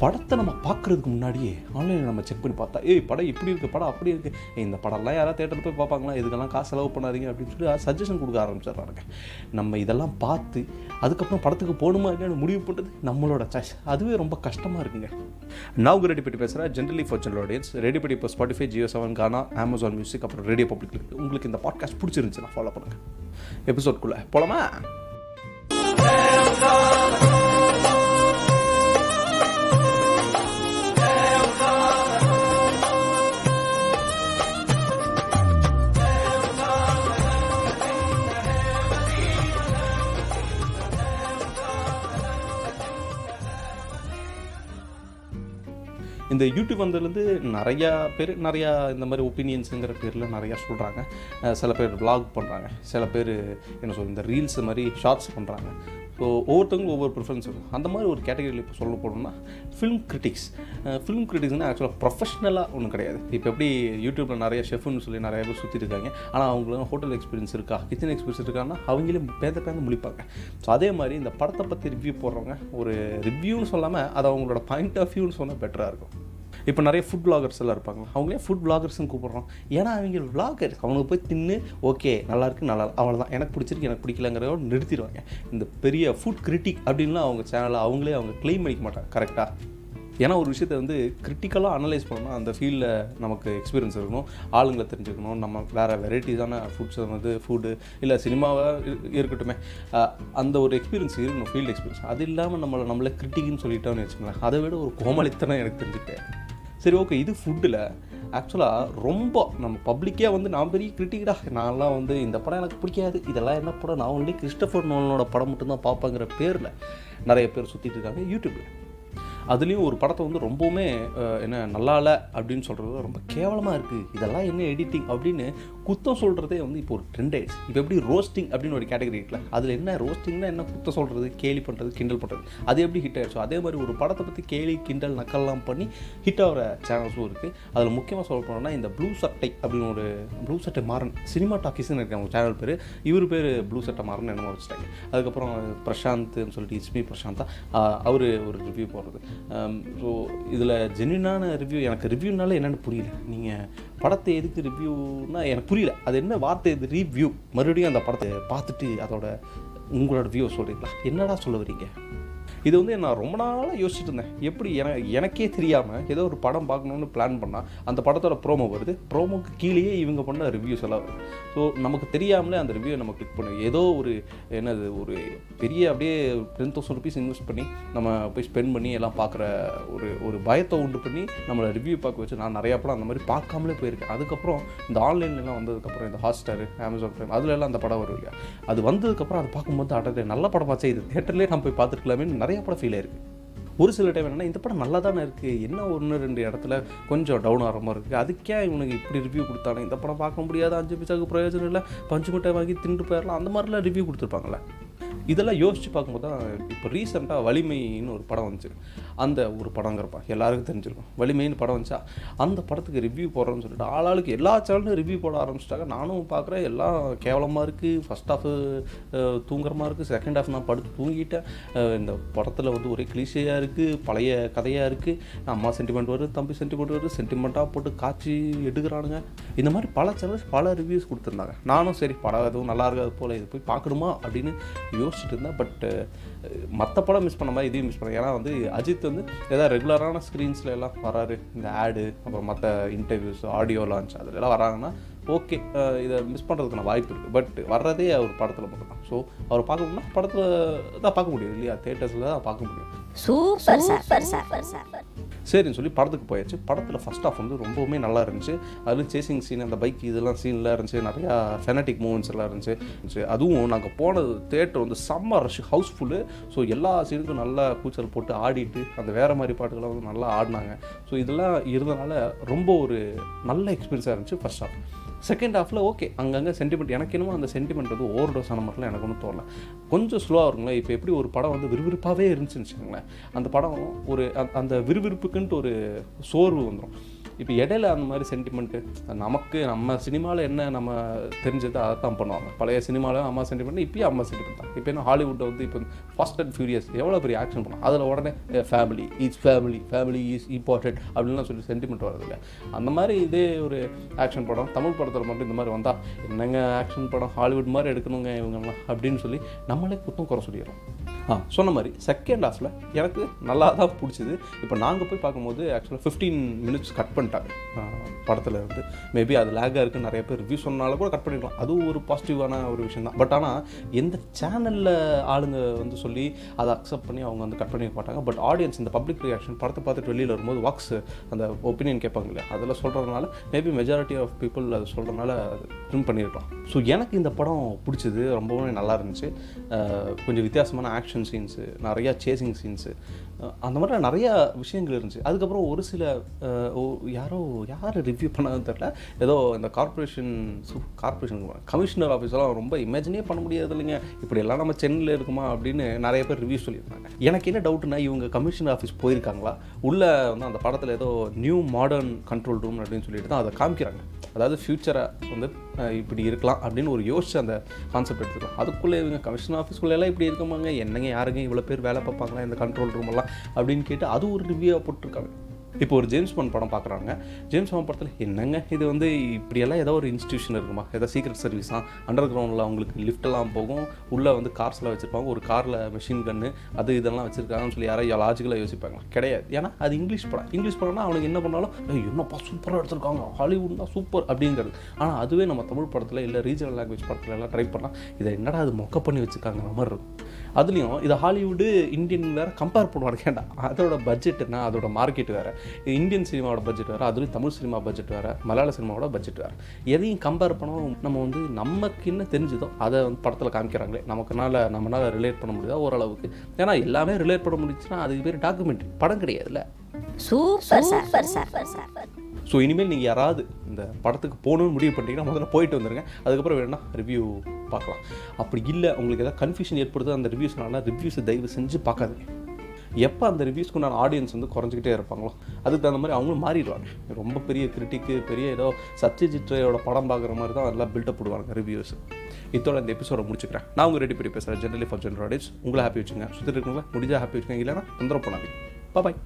படத்தை நம்ம பார்க்குறதுக்கு முன்னாடியே ஆன்லைனில் நம்ம செக் பண்ணி பார்த்தா ஏய் படம் இப்படி இருக்குது படம் அப்படி இருக்குது ஏய், இந்த படம்லாம் யாராவது தேட்டரில் போய் பார்ப்பாங்களா? இதுக்கெல்லாம் காசு செலவு பண்ணாதீங்க அப்படின்னு சொல்லி சஜஷன் கொடுக்க ஆரம்பிச்சிடுறாங்க நம்ம இதெல்லாம் பார்த்து அதுக்கப்புறம் படத்துக்கு போகணுமா இல்லைன்னு முடிவு பண்ணுறது நம்மளோட சாய்ஸ் அதுவே ரொம்ப கஷ்டமாக இருக்குங்க. நான் ரெடி பற்றி பேசுகிறேன் generally for general audience ready பற்றி இப்போ Spotify Jio Saavn Gaana Amazon music அப்புறம் ரேடியோ பப்ளிக் இருக்குது உங்களுக்கு இந்த பாட்காஸ்ட் பிடிச்சிருந்துச்சுன்னா ஃபாலோ பண்ணுங்கள் எபிசோட்குள்ளே போலாமா? இந்த யூடியூப் வந்ததுலேருந்து நிறையா பேர் நிறையா இந்த மாதிரி ஒப்பீனியன்ஸுங்கிற பேரில் நிறையா சொல்கிறாங்க சில பேர் விளாக் பண்ணுறாங்க சில பேர் என்ன சொல்றது இந்த ரீல்ஸ் மாதிரி ஷார்ட்ஸ் பண்ணுறாங்க ஸோ ஒவ்வொருத்தவங்களும் ஒவ்வொரு ப்ரிஃபரன்ஸ் இருக்கும். அந்த மாதிரி ஒரு கேட்டகரியில் இப்போ சொல்ல போனோம்னா ஃபிலிம் கிரிட்டிக்ஸ் ஃபிலிம் கிரிட்டிக்ஸ்னால் ஆக்சுவலாக ப்ரொஃபஷனலாக ஒன்றும் கிடையாது. இப்போ எப்படி யூடியூப்பில் நிறைய ஷெஃப்னு சொல்லி நிறைய பேர் சுற்றி இருக்காங்க. ஆனால் அவங்களுக்கு ஹோட்டல் எக்ஸ்பீரியன்ஸ் இருக்கா? கிச்சன் எக்ஸ்பீரியன்ஸ் இருக்கான்னா அவங்களே பேத பேந்து முடிப்பாங்க ஸோ அதே மாதிரி இந்த படத்தை பற்றி ரிவ்யூ போடுறவங்க ஒரு ரிவ்யூன்னு சொல்லாமல் அது அவங்களோட பாயிண்ட் ஆஃப் வியூன்னு சொன்னால் பெட்டராக இருக்கும். இப்போ நிறைய ஃபுட் vloggers எல்லாம் இருப்பாங்க. அவங்களே ஃபுட் vloggers-னு ஏன்னா அவங்க vlogger. அவனுக்கு போய் தின்னு ஓகே நல்லா இருக்கு நல்லா அவ்வளோதான் எனக்கு பிடிச்சிருக்கு எனக்கு பிடிக்கலங்கிறத நிறுத்திடுவாங்க. இந்த பெரிய ஃபுட் கிரிட்டிக் அப்படின்லாம் அவங்க சேனலை அவங்களே அவங்க க்ளைம் பண்ணிக்க மாட்டாங்க கரெக்டாக ஏன்னா ஒரு விஷயத்தை வந்து கிரிட்டிக்கலாக அனலைஸ் பண்ணணும் அந்த ஃபீல்டில் நமக்கு எக்ஸ்பீரியன்ஸ் இருக்கணும் ஆளுங்களை தெரிஞ்சுக்கணும் நம்ம வேறு வெரைட்டிஸான ஃபுட்ஸை வந்து ஃபுட்டு இல்லை சினிமாவாக இருக்கட்டுமே. அந்த ஒரு எக்ஸ்பீரியன்ஸ் இருக்கணும் ஃபீல்டு எக்ஸ்பீரியன்ஸ் அது இல்லாமல் நம்மளை நம்மளை கிரிட்டிக்னு சொல்லிட்டோம்னு வச்சுக்கோங்களேன் அதை விட ஒரு கோமளித்தனம் எனக்கு தெரிஞ்சுக்கிட்டேன் சரி ஓகே இது ஃபுட்டில் ஆக்சுவலாக ரொம்ப நம்ம பப்ளிக்கே வந்து நான் பெரிய கிரிட்டிக்கடா நான்லாம் வந்து இந்த படம் எனக்கு பிடிக்காது. இதெல்லாம் என்ன படம்? நான் ஒன்லி கிறிஸ்டபர் நோலனோட படம் மட்டும்தான் பார்ப்பேங்கிற பேரில் நிறைய பேர் சுற்றிட்டு இருக்காங்க. யூடியூப்பில் அதுலேயும் ஒரு படத்தை வந்து ரொம்பவுமே என்ன நல்லா இல்லை அப்படின்னு சொல்கிறது ரொம்ப கேவலமாக இருக்குது இதெல்லாம் என்ன எடிட்டிங் அப்படின்னு குத்தம் சொல்கிறதே வந்து இப்போ ஒரு ட்ரெண்ட் ஆயிடுச்சு. இப்போ எப்படி ரோஸ்டிங் அப்படின்னு ஒரு கேட்டகரி இருக்குல்ல அதில் என்ன ரோஸ்டிங்னா என்ன குத்தம் சொல்கிறது கேலி பண்ணுறது கிண்டல் பண்ணுறது அது எப்படி ஹிட் ஆயிடுச்சோ அதே மாதிரி ஒரு படத்தை பற்றி கேலி கிண்டல் நக்கல்லாம் பண்ணி ஹிட் ஆகிற சேனல்ஸும் இருக்குது அதில் முக்கியமாக சொல்ல போனோம்னா இந்த ப்ளூ சட்டை அப்படின்னு ஒரு ப்ளூ சட்டை மாறன் சினிமா டாக்கிஸ்னு இருக்காங்க அவங்க சேனல் பேர் இவர் பேர் ப்ளூ சட்டை மாறன் என்னமோ வச்சுட்டாங்க. அதுக்கப்புறம் பிரசாந்த்னு சொல்லிட்டு இஸ்மி பிரசாந்தா அவர் ஒரு ரிவ்யூ போடுறது. ஸோ இதில் ஜென்யூனான ரிவ்யூ எனக்கு ரிவ்யூனால என்னென்னு புரியல. நீங்கள் படத்தை எதுக்கு ரிவ்யூனா எனக்கு புரியல. அது என்ன வார்த்தை இது ரிவ்யூ மறுபடியும் அந்த படத்தை பார்த்துட்டு அதோட உங்களோட வியூ சொல்கிறீங்களா என்னடா சொல்ல வரீங்க? இது வந்து நான் ரொம்ப நாளாக யோசிச்சுட்டு இருந்தேன். எப்படி என எனக்கே தெரியாமல் ஏதோ ஒரு படம் பார்க்கணுன்னு பிளான் பண்ணால் அந்த படத்தோட ப்ரோமோ வருது. ப்ரோமோக்கு கீழேயே இவங்க பண்ண ரிவ்யூஸ் எல்லாம் வருது. ஸோ நமக்கு தெரியாமலே அந்த ரிவ்யூ நம்ம கிளிக் பண்ணுவோம் ஏதோ ஒரு என்னது ஒரு பெரிய அப்படியே டென் தௌசண்ட் ருபீஸ் இன்வெஸ்ட் பண்ணி நம்ம போய் ஸ்பெண்ட் பண்ணி எல்லாம் பார்க்குற ஒரு ஒரு பயத்தை உண்டு பண்ணி நம்மளை ரிவ்யூ பார்க்க வச்சு நான் நிறையா படம் அந்த மாதிரி பார்க்காமலே போயிருக்கேன். அதுக்கப்புறம் இந்த ஆன்லைன்லாம் வந்ததுக்கப்புறம் இந்த ஹாட்ஸ்டார் அமேசான் ப்ரைம் அதில் எல்லாம் அந்த படம் வரும் இல்லையா? அது வந்ததுக்கப்புறம் அதை பார்க்கும்போது அடடே நல்ல படம் பார்த்து இது தேட்டர்லேயே நம்ம போய் பார்த்துருக்கலாமே நிறைய படம் ஃபீல் ஆயிருக்கு. ஒரு சில டைம் என்னன்னா இந்த படம் நல்லா தானே இருக்குது என்ன ஒன்று ரெண்டு இடத்துல கொஞ்சம் டவுன் ஆகிற மாதிரி இருக்குது அதுக்கே இவனுக்கு இப்படி ரிவ்யூ கொடுத்தானே? இந்த படம் பார்க்க முடியாது. அஞ்சு பைசாவுக்கு பிரயோஜனம் இல்லை. பஞ்சு மிட்டாய் வாங்கி தின்று போயிடலாம் அந்த மாதிரிலாம் ரிவ்யூ கொடுத்துருப்பாங்களே இதெல்லாம் யோசித்து பார்க்கும்போது தான் இப்போ ரீசெண்டாக வலிமைன்னு ஒரு படம் வந்துச்சு. அந்த ஒரு படங்கிறப்பா எல்லாருக்கும் தெரிஞ்சிருக்கும். வலிமைன்னு படம் வந்துச்சா? அந்த படத்துக்கு ரிவ்யூ போடுறோன்னு சொல்லிட்டு ஆளாளுக்கு எல்லா சேனலும் ரிவ்யூ போட ஆரம்பிச்சிட்டாங்க. நானும் பார்க்குறேன். எல்லாம் கேவலமாக இருக்குது ஃபஸ்ட் ஹாஃப் மாதிரி இருக்குது செகண்ட் ஹாஃப் நான் படுத்து தூங்கிட்டேன். இந்த படத்தில் வந்து ஒரே கிளிஷையாக இருக்குது பழைய கதையாக இருக்குது அம்மா சென்டிமெண்ட் வருது தம்பி சென்டிமெண்ட் வருது. சென்டிமெண்ட்டாக போட்டு காய்ச்சி எடுக்கிறானுங்க. இந்த மாதிரி பல சேனல்ஸ் பல ரிவ்யூஸ் கொடுத்துருந்தாங்க. நானும் சரி படம் எதுவும் நல்லா இருக்காது போல் இது போய் பார்க்கணுமா அப்படின்னு யோசிச்சுட்டு இருந்தேன். பட் மற்ற படம் மிஸ் பண்ண மாதிரி இதையும் மிஸ் பண்ணேன் ஏன்னா வந்து அஜித் வந்து ஏதாவது ரெகுலரான ஸ்க்ரீன்ஸில் எல்லாம் வராரு. இந்த ஆடு அப்புறம் மற்ற இன்டர்வியூஸ் ஆடியோ லான்ச் அதிலெல்லாம் வராங்கன்னா ஓகே இதை மிஸ் பண்ணுறதுக்கான வாய்ப்பு இருக்குது பட் வர்றதே அவர் படத்தில் மட்டும் தான் ஸோ அவர் பார்க்கணும்னா படத்தில் தான் பார்க்க முடியும் இல்லையா? தேட்டர்ஸில் தான் பார்க்க முடியும். சூப்பர் சார் சார் சார் சரின்னு சொல்லி படத்துக்கு போயாச்சு படத்தில் ஃபஸ்ட் ஆஃப் வந்து ரொம்பவுமே நல்லா இருந்துச்சு. அதுலேயும் சேசிங் சீன் அந்த பைக் இதெல்லாம் சீன்லாம் இருந்துச்சு. நிறையா ஃபெனட்டிக் மூமெண்ட்ஸ் எல்லாம் இருந்துச்சு. அதுவும் நாங்கள் போனது தேட்டர் வந்து செம்ம ரஷ் ஹவுஸ்ஃபுல்லு ஸோ எல்லா சீனுக்கும் நல்லா கூச்சல் போட்டு ஆடிட்டு அந்த வேறு மாதிரி பாட்டுகள்லாம் வந்து நல்லா ஆடினாங்க. ஸோ இதெல்லாம் இருந்தனால ரொம்ப ஒரு நல்ல எக்ஸ்பீரியன்ஸாக இருந்துச்சு ஃபஸ்ட் ஆஃப் செகண்ட் ஹாஃபில் ஓகே அங்கங்கே சென்டிமெண்ட் எனக்கு என்னமோ அந்த சென்டிமெண்ட் வந்து ஓவர் டோஸ் ஆன மாதிரிலாம் எனக்கு ஒன்றும் தோணல. கொஞ்சம் ஸ்லோவாக இருக்குங்களேன் இப்போ எப்படி ஒரு படம் வந்து விறுவிறுப்பாகவே இருந்துச்சுன்னு வச்சுக்கோங்களேன். அந்த படம் ஒரு அந்த விறுவிறுப்புக்குன்ட்டு ஒரு சோர்வு வந்துடும் இப்போ இடையில அந்த மாதிரி சென்டிமெண்ட்டு நமக்கு நம்ம சினிமாவில் என்ன நம்ம தெரிஞ்சது அதை தான் பண்ணுவாங்க. பழைய சினிமாவில் அம்மா சென்டிமெண்ட் இப்பயும் அம்மா சென்டிமெண்ட் தான். இப்போ என்ன ஹாலிவுட்டை வந்து இப்போ ஃபஸ்ட் அண்ட் ஃபியூரியஸ் எவ்வளோ பெரிய ஆக்ஷன் பண்ணலாம் அதில் உடனே family is family family is important அப்படின்லாம் சொல்லி சென்டிமெண்ட் வருது இல்லை அந்த மாதிரி இதே ஒரு ஆக்ஷன் படம் தமிழ் படத்தில் மட்டும் இந்த மாதிரி வந்தால் என்னங்க ஆக்ஷன் படம் ஹாலிவுட் மாதிரி எடுக்கணுங்க இவங்கெல்லாம் அப்படின்னு சொல்லி நம்மளே குத்தம் குறை சொல்லிடுறோம். ஆ சொன்ன மாதிரி செகண்ட் ஹாஃபில் எனக்கு நல்லா தான் பிடிச்சிது. இப்போ நாங்கள் போய் பார்க்கும்போது ஆக்சுவலாக ஃபிஃப்டீன் மினிட்ஸ் கட் பண்ணிட்டாங்க. படத்தில் இருந்து. மேபி அது லேக்காக இருக்குது நிறைய பேர் ரிவ்யூ சொன்னால கூட கட் பண்ணிக்கலாம் அதுவும் ஒரு பாசிட்டிவான ஒரு விஷயம் தான். பட் ஆனால் எந்த சேனலில் ஆளுங்க வந்து சொல்லி அதை அக்செப்ட் பண்ணி அவங்க வந்து கட் பண்ணிக்க மாட்டாங்க. பட் ஆடியன்ஸ் இந்த பப்ளிக் ரியாக்ஷன் படத்தை பார்த்துட்டு வெளியில் வரும்போது வாக்ஸ் அந்த ஒப்பீனியன் கேட்பாங்க இல்லையா? அதில் சொல்கிறதுனால மேபி மெஜாரிட்டி ஆஃப் பீப்புள் அதை சொல்கிறதுனால ட்ரிம் பண்ணியிருக்கலாம் ஸோ எனக்கு இந்த படம் பிடிச்சது. ரொம்பவே நல்லா இருந்துச்சு. கொஞ்சம் வித்தியாசமான ஆக்ஷன் சீன்ஸு நிறையா சேசிங் சீன்ஸு அந்த மாதிரி நிறையா விஷயங்கள் இருந்துச்சு. அதுக்கப்புறம் ஒரு சில ஓ- யாரோ யார் ரிவ்யூ பண்ணதுன்னு தெரில ஏதோ இந்த கார்ப்பரேஷன் கார்ப்பரேஷன் கமிஷனர் ஆஃபீஸெல்லாம் ரொம்ப இமேஜினே பண்ண முடியாது இல்லைங்க. இப்படியெல்லாம் நம்ம சென்னையில் இருக்குமா அப்படின்னு நிறைய பேர் ரிவ்யூ சொல்லியிருந்தாங்க. எனக்கு என்ன டவுட்னா இவங்க கமிஷனர் ஆஃபீஸ் போயிருக்காங்களா? உள்ளே வந்து அந்த படத்தில் ஏதோ நியூ மாடர்ன் கண்ட்ரோல் ரூம் அப்படின்னு சொல்லிட்டு தான் அதை காமிக்கிறாங்க. அதாவது ஃப்யூச்சரை வந்து இப்படி இருக்கலாம் அப்படின்னு ஒரு யோசிச்சு அந்த கான்செப்ட் எடுத்துக்கலாம். அதுக்குள்ளே இவங்க கமிஷன் ஆஃபீஸ்க்குள்ளே எல்லாம் இப்படி இருக்கமாங்க? என்னங்க யாருங்க இவ்வளோ பேர் வேலை பார்ப்பாங்களா? இந்த கண்ட்ரோல் ரூம் எல்லாம்? அப்படின்னு கேட்டு அது ஒரு ரிவ்யூவாக போட்டிருக்காங்க. இப்போ ஒரு ஜேம்ஸ் பாண்ட் படம் பார்க்குறாங்க ஜேம்ஸ் பாண்ட் படத்தில் என்னங்க? இது வந்து இப்படியெல்லாம் ஏதோ ஒரு இன்ஸ்டியூஷன் இருக்குமா? ஏதோ சீக்ரெட் சர்வீஸா அண்டர் கிரவுண்டில் அவங்களுக்கு லிஃப்டெல்லாம் போகும். உள்ளே வந்து கார்ஸ்லாம் வச்சுருப்பாங்க. ஒரு காரில் மிஷின் கன்று அது இதெல்லாம் வச்சுருக்காங்கன்னு சொல்லி யாராவது லாஜிக்கலாக யோசிப்பாங்க கிடையாது. ஏன்னா அது இங்கிலீஷ் படம். இங்கிலீஷ் படம்னா அவனுக்கு என்ன பண்ணாலும் என்னப்பா சூப்பராக எடுத்திருக்காங்க? ஹாலிவுட்னா சூப்பர் அப்படிங்கிறது. ஆனால் அதுவே நம்ம தமிழ் படத்தில் இல்லை ரீஜனல் லாங்குவேஜ் படத்தில் எல்லாம் ட்ரை பண்ணால் இதை என்னடா அது மொக்க பண்ணி வச்சுருக்காங்க மாதிரி இருக்கும். அதுலேயும் இது ஹாலிவுட்டு இந்தியன் வேறு கம்பேர் பண்ணுவாங்க கேட்டா அதோட பட்ஜெட் என்ன? அதோட மார்க்கெட் வேறு. இந்தியன் சினிமாவோட பட்ஜெட் வேறு அதுலேயும் தமிழ் சினிமா பட்ஜெட் வேறு மலையாள சினிமாவோட பட்ஜெட் வேறு. எதையும் கம்பேர் பண்ணவும் நம்ம வந்து நமக்கு என்ன தெரிஞ்சுதோ அதை வந்து படத்தில் காமிக்கிறாங்களே. நமக்குனால நம்மளால் ரிலேட் பண்ண முடியுதா? ஓரளவுக்கு. ஏன்னா எல்லாமே ரிலேட் பண்ண முடிஞ்சுன்னா அதுக்கு பேர் டாக்குமெண்ட்ரி படம் கிடையாதுல்ல. Super super super super so இனிமேல் நீங்கள் யாராவது இந்த படத்துக்கு போகணும்னு முடிவு பண்ணிட்டீங்கன்னா முதல்ல போயிட்டு வந்துருங்க. அதுக்கப்புறம் வேணும்னா ரிவ்யூ பார்க்கலாம். அப்படி இல்லை உங்களுக்கு ஏதாவது கன்ஃபியூஷன் ஏற்படுது அந்த ரிவ்யூஸ்னால ரிவ்யூஸை தயவு செஞ்சு பார்க்காதீங்க. எப்போ அந்த ரிவ்யூஸ்க்கு உண்டான ஆடியன்ஸ் வந்து குறைஞ்சிக்கிட்டே இருப்பாங்களோ அதுக்கு தகுந்த மாதிரி அவங்களும் மாறிடுவாங்க. ரொம்ப பெரிய கிரிட்டிக்கு பெரிய ஏதோ சத்யஜித்ரையோட படம் பார்க்குற மாதிரி தான் எல்லாம் பில்டப் போடுவாங்க ரிவ்யூஸ் இதோட இந்த எபிசோட முடிச்சுக்கிறேன். நான் உங்கள் ரெடி பண்ணி பேசுகிறேன் ஜென்ரலி ஃபார் ஜென்ரல் ஆடியன்ஸ் உங்களை ஹாப்பி வச்சுங்க சுற்றி இருக்கவங்கள முடிஞ்சால் ஹாப்பி வச்சுக்கோங்க. இல்லைன்னா தொந்தரவு பண்ணாதீங்க. பாய்